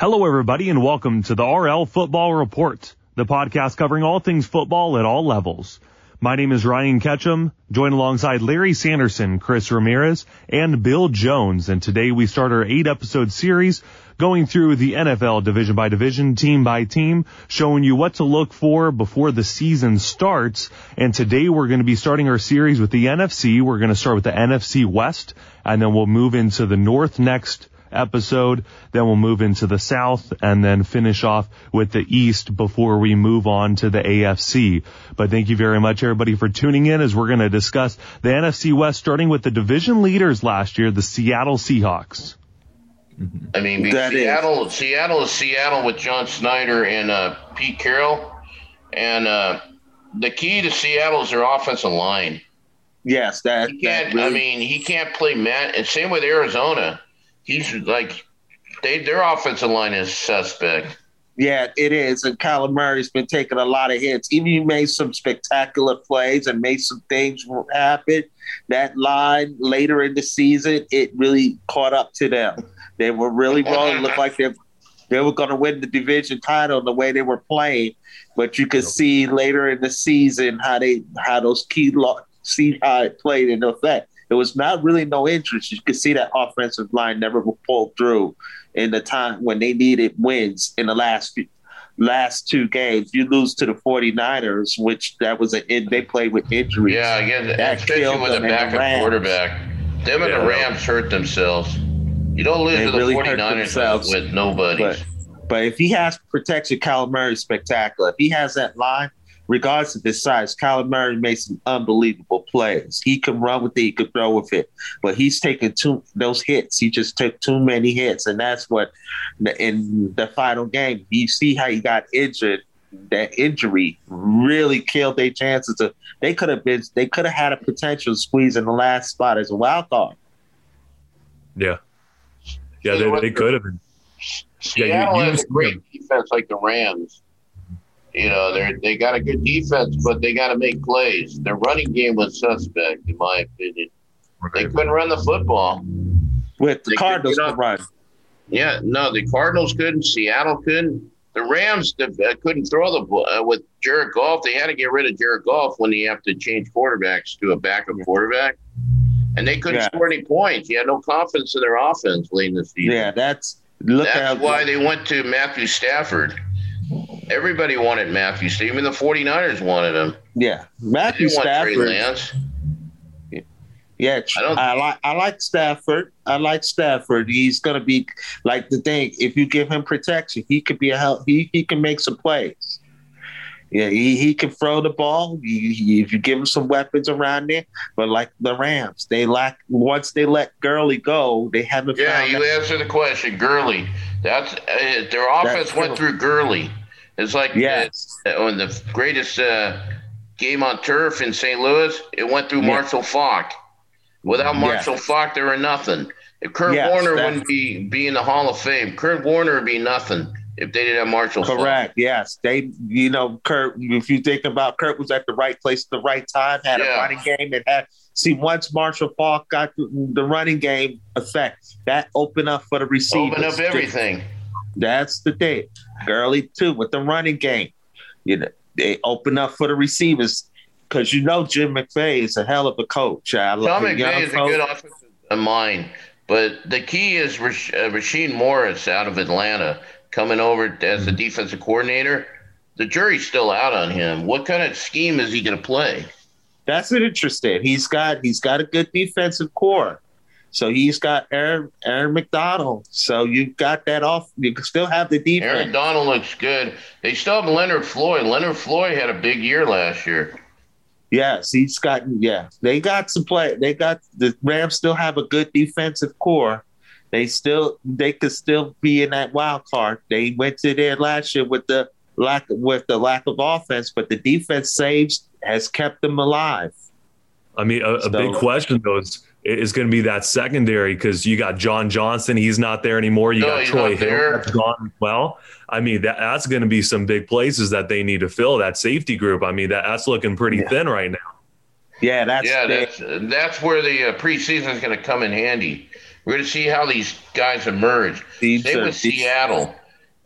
Hello, everybody, and welcome to the RL Football Report, the podcast covering all things football at all levels. My name is Ryan Ketcham, joined alongside Larry Sanderson, Chris Ramirez, and Bill Jones. And today we start our eight episode series going through the NFL division by division, team by team, showing you what to look for before the season starts. And today we're going to be starting our series with the NFC. We're going to start with the NFC West, and then we'll move into the North next episode. Then we'll move into the South and then finish off with the East before we move on to the AFC. But thank you very much everybody for tuning in as we're going to discuss the NFC West starting with the division leaders last year, the Seattle Seahawks. I mean, That is- Seattle, Seattle is Seattle with John Schneider and uh, Pete Carroll, and uh, the key to Seattle is their offensive line. Yes, that. He can't. really- I mean, he can't play Matt. And same with Arizona. He's like, they their offensive line is suspect. yeah, it is. And Kyler Murray's been taking a lot of hits. Even he made some spectacular plays and made some things happen. That line later in the season, it really caught up to them. They were really wrong. It looked like they they were going to win the division title the way they were playing, but you could see later in the season how they how those key lo- see how uh, it played in effect. It was not really no interest. You could see that offensive line never pulled through in the time when they needed wins in the last few, last two games. You lose to the 49ers, which that was an in, they played with injuries. Yeah, again, That especially killed with a them and the backup Rams. quarterback. Them and Yeah. the Rams hurt themselves. You don't lose to the really hurt 49ers with nobody. But but if he has protection, Kyle Murray is spectacular. If he has that line, regardless of his size, Kyler Murray makes some unbelievable plays. He can run with it, he can throw with it. But he's taking too those hits. He just took too many hits, and that's what in the final game. You see how he got injured. That injury really killed their chances. Of, they could have been. They could have had a potential squeeze in the last spot as a wild card. Yeah. Yeah, they, they could have been. Seattle you- you has see a great defense like the Rams. You know, they they got a good defense, but they got to make plays. Their running game was suspect, in my opinion. They couldn't run the football. With the They Cardinals get to up. run. Yeah, no, the Cardinals couldn't. Seattle couldn't. The Rams uh, couldn't throw the ball uh, with Jared Goff. They had to get rid of Jared Goff when they have to change quarterbacks to a backup quarterback, and they couldn't Yeah. score any points. You had no confidence in their offense late in the season. Yeah, that's look That's how why they went to Matthew Stafford. Everybody wanted Matthew. Stafford. Even the 49ers wanted him. Yeah, Matthew Stafford. Yeah, I I like I like Stafford. I like Stafford. He's gonna be like the thing. If you give him protection, he could be a help. He he can make some plays. Yeah, he, he can throw the ball. He, he- if you give him some weapons around there, but like the Rams, they lack once they let Gurley go, they haven't Yeah, you that- answered the question. Gurley. That's uh, their offense went through Gurley. It's like Yes. uh, on the greatest uh, game on turf in St. Louis. It went through Yeah. Marshall Faulk. Without. Marshall Faulk, there were nothing. If Kurt Yes, Warner wouldn't be be in the Hall of Fame, Kurt Warner would be nothing if they didn't have Marshall. Correct. Yes, they. You know, Kurt. If you think about Kurt was at the right place at the right time, had Yeah. a running game, and had see once Marshall Faulk got the, the running game effect, that opened up for the receivers. Open up everything. That's the thing. Gurley too with the running game. You know, they open up for the receivers because you know Jim McVay is a hell of a coach. I Tom love McVay is a good offensive mind, but the key is Rash- uh, Rasheed Morris out of Atlanta coming over as the mm-hmm. defensive coordinator. The jury's still out on him. What kind of scheme is he going to play? That's what interesting. He's got he's got a good defensive core. So he's got Aaron Aaron McDonald. So you've got that off. You can still have the defense. Aaron Donald looks good. They still have Leonard Floyd. Leonard Floyd had a big year last year. Yes, he's got yeah. They got some play. They got the Rams still have a good defensive core. They still they could still be in that wild card. They went to there last year with the lack with the lack of offense, but the defense saves has kept them alive. I mean, a, a So- big question though is is going to be that secondary because you got John Johnson, he's not there anymore. You No, got Troy not Hill, there. that's gone well. I mean, that that's going to be some big places that they need to fill that safety group. I mean, that that's looking pretty Yeah. thin right now. Yeah, that's yeah, the- that's that's where the uh, preseason is going to come in handy. We're going to see how these guys emerge. these Same with these- Seattle.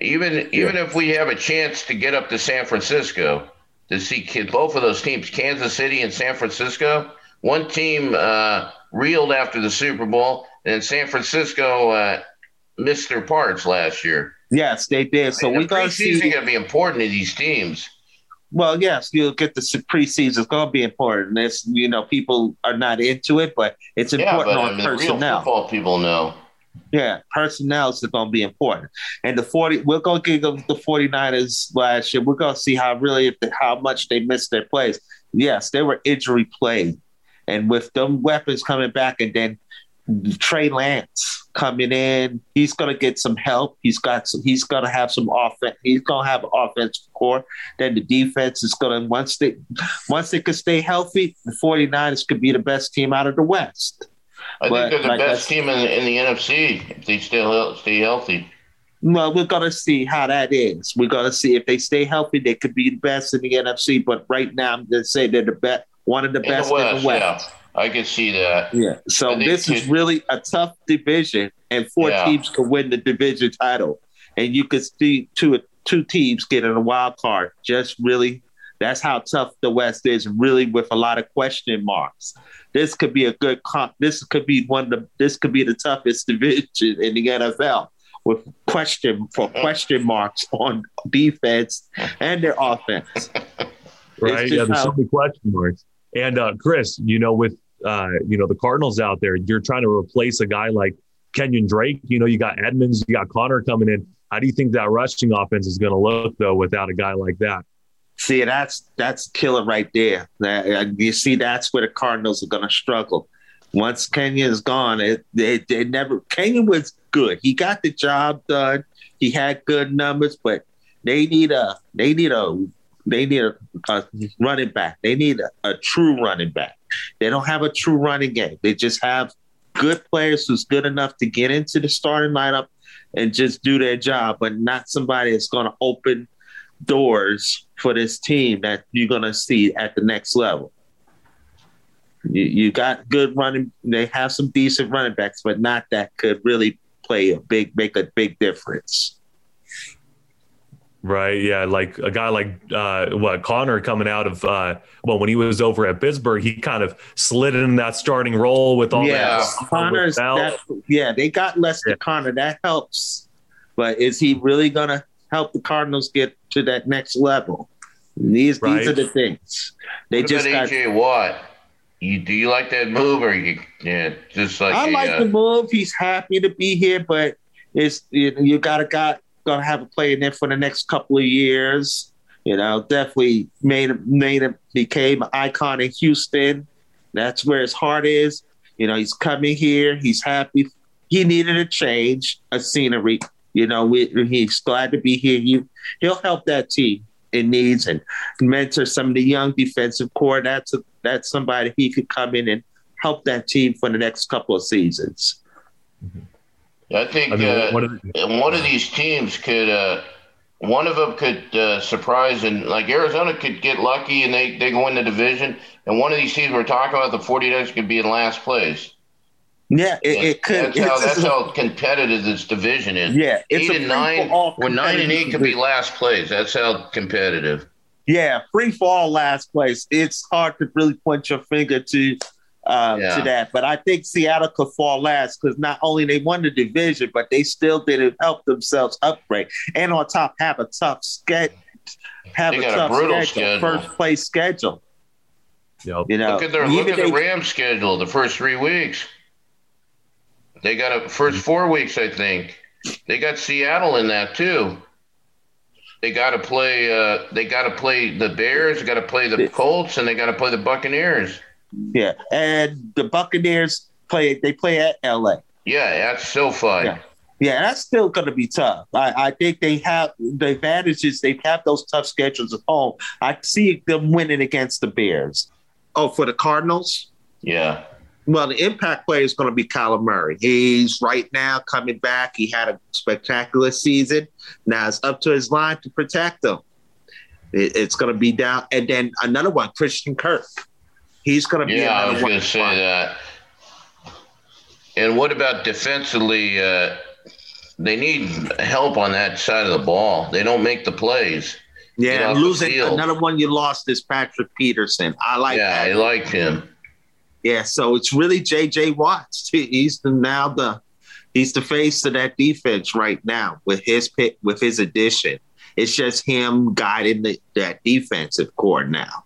even even if we have a chance to get up to San Francisco to see both of those teams, Kansas City and San Francisco. One team uh, reeled after the Super Bowl, and San Francisco uh, missed their parts last year. Yes, they did. So we got to see. going to be important to these teams. Well, yes, you'll get the preseason. It's going to be important. It's you know people are not into it, but it's important yeah, but, on I mean, personnel. Football people know. Yeah, personnel is going to be important. And the 40, we're going to give them the 49ers last year. We're going to see how really, how much they missed their plays. Yes, they were injury plagued. And with them weapons coming back and then Trey Lance coming in, he's going to get some help. He's got some, he's going to have some offense. He's going to have an offensive core. Then the defense is going to, once they, once they could stay healthy, the 49ers could be the best team out of the West. I but, think they're the like best team in, in the NFC if they still stay healthy. Well, we're gonna see how that is. We're gonna see if they stay healthy, they could be the best in the NFC. But right now, I'm gonna say they're the best, one of the in best the West, in the West. Yeah, I can see that. Yeah. So this is really a tough division, and four yeah. teams could win the division title, and you could see two two teams getting a wild card. Just really, that's how tough the West is. Really, with a lot of question marks this could be a good comp. This could be one of the this could be the toughest division in the NFL with question for question marks on defense and their offense. Right? Yeah, there's how, so many question marks. And uh, Chris, you know, with uh, you know the Cardinals out there, you're trying to replace a guy like Kenyan Drake. You know, you got Edmonds, you got Conner coming in. How do you think that rushing offense is going to look though without a guy like that? See, that's that's killer right there. That, uh, you see, that's where the Cardinals are going to struggle. Once Kenyan is gone, it, it never. Kenyan was good. He got the job done. He had good numbers, but they need a they need a they need a, a running back. They need a, a, true running back. They don't have a true running game. They just have good players who's good enough to get into the starting lineup and just do their job, but not somebody that's going to open doors for this team that you're going to see at the next level. You, you got good running. They have some decent running backs, but not that could really play a big, make a big difference. Right. Yeah. Like a guy like uh, what Conner coming out of uh, well, when he was over at Pittsburgh, he kind of slid in that starting role with all yeah, that. Conner's that, yeah, they got Lester yeah. Conner. That helps. But is he really gonna help the Cardinals get to that next level. These right. these are the things they what just got. JJ Watt, you do you like that move or you yeah just like I a, like uh, the move. He's happy to be here, but it's you, you gotta got gonna have a play in there for the next couple of years. You know, definitely made made him became an icon in Houston. That's where his heart is. You know, he's coming here. He's happy. He needed a change, a scenery. You know, we, he's glad to be here. You, he'll help that team in needs and mentor some of the young defensive core. That's a, that's somebody he could come in and help that team for the next couple of seasons. Mm-hmm. I think I mean, uh, one, of the, one, of these teams could, uh, one of them could uh, surprise, and like Arizona could get lucky and they, they go in the division, and one of these teams we're talking about, the 49ers, could be in last place. Yeah, it, it could. That's how, that's how competitive this division is. Yeah, eight and nine. Well, nine and eight could be last place. That's how competitive. Yeah, free fall last place. It's hard to really point your finger to uh, yeah. to that, but I think Seattle could fall last because not only they won the division, but they still didn't help themselves upgrade, and on top have a tough schedule. Have they a tough a schedule, schedule, first place schedule. Yep. You know, look at their look at the Rams schedule. The first three weeks. They got a first four weeks, I think. They got Seattle in that too. They got to play. Uh, they got to play the Bears. Got to play the Colts, and they got to play the Buccaneers. Yeah, and the Buccaneers play. They play at L.A. Yeah, that's so fun. Yeah. Yeah, that's still going to be tough. I, I, think they have the advantages. They have those tough schedules at home. I see them winning against the Bears. Oh, for the Cardinals? Yeah. Well, the impact player is going to be Kyler Murray. He's right now coming back. He had a spectacular season. Now it's up to his line to protect him. It, it's going to be down. And then another one, Christian Kirk. He's going to be yeah, I was going to say that. And what about defensively? Uh, they need help on that side of the ball. They don't make the plays. Yeah, losing another one you lost is Patrick Peterson. I like yeah, that. I liked him. Yeah, so it's really JJ Watts. He's the, now the he's the face of that defense right now with his pick with his addition. It's just him guiding the, that defensive core now.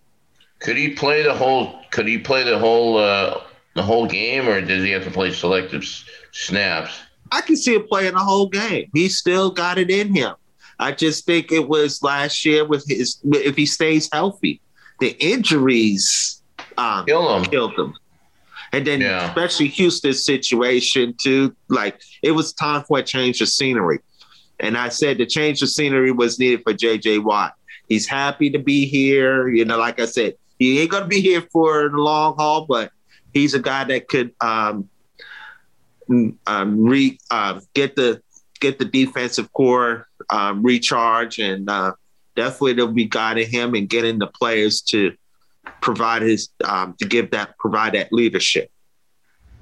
Could he play the whole? Could he play the whole uh, the whole game, or does he have to play selective s- snaps? I can see him playing the whole game. He still got it in him. I just think it was last year with his if he stays healthy, the injuries um, Kill him. killed him. And then Yeah. especially Houston's situation too, like it was time for a change of scenery. And I said the change of scenery was needed for JJ Watt. He's happy to be here. You know, like I said, he ain't gonna be here for the long haul, but he's a guy that could um, um, re uh, get the get the defensive core um, recharge, and uh, definitely they'll be guiding him and getting the players to provide his um, to give that provide that leadership.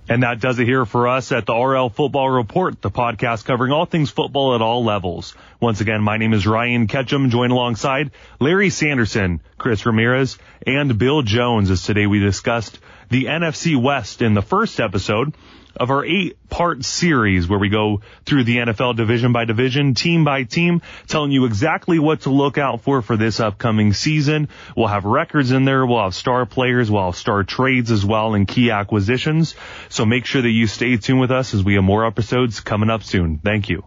And that does it here for us at the RL Football Report, the podcast covering all things football at all levels. Once again, my name is Ryan Ketcham, joined alongside Larry Sanderson, Chris Ramirez, and Bill Jones as today we discussed the NFC West in the first episode of our eight part series where we go through the NFL division by division, team by team, telling you exactly what to look out for for this upcoming season. We'll have records in there. We'll have star players. We'll have star trades as well and key acquisitions. So make sure that you stay tuned with us as we have more episodes coming up soon. Thank you.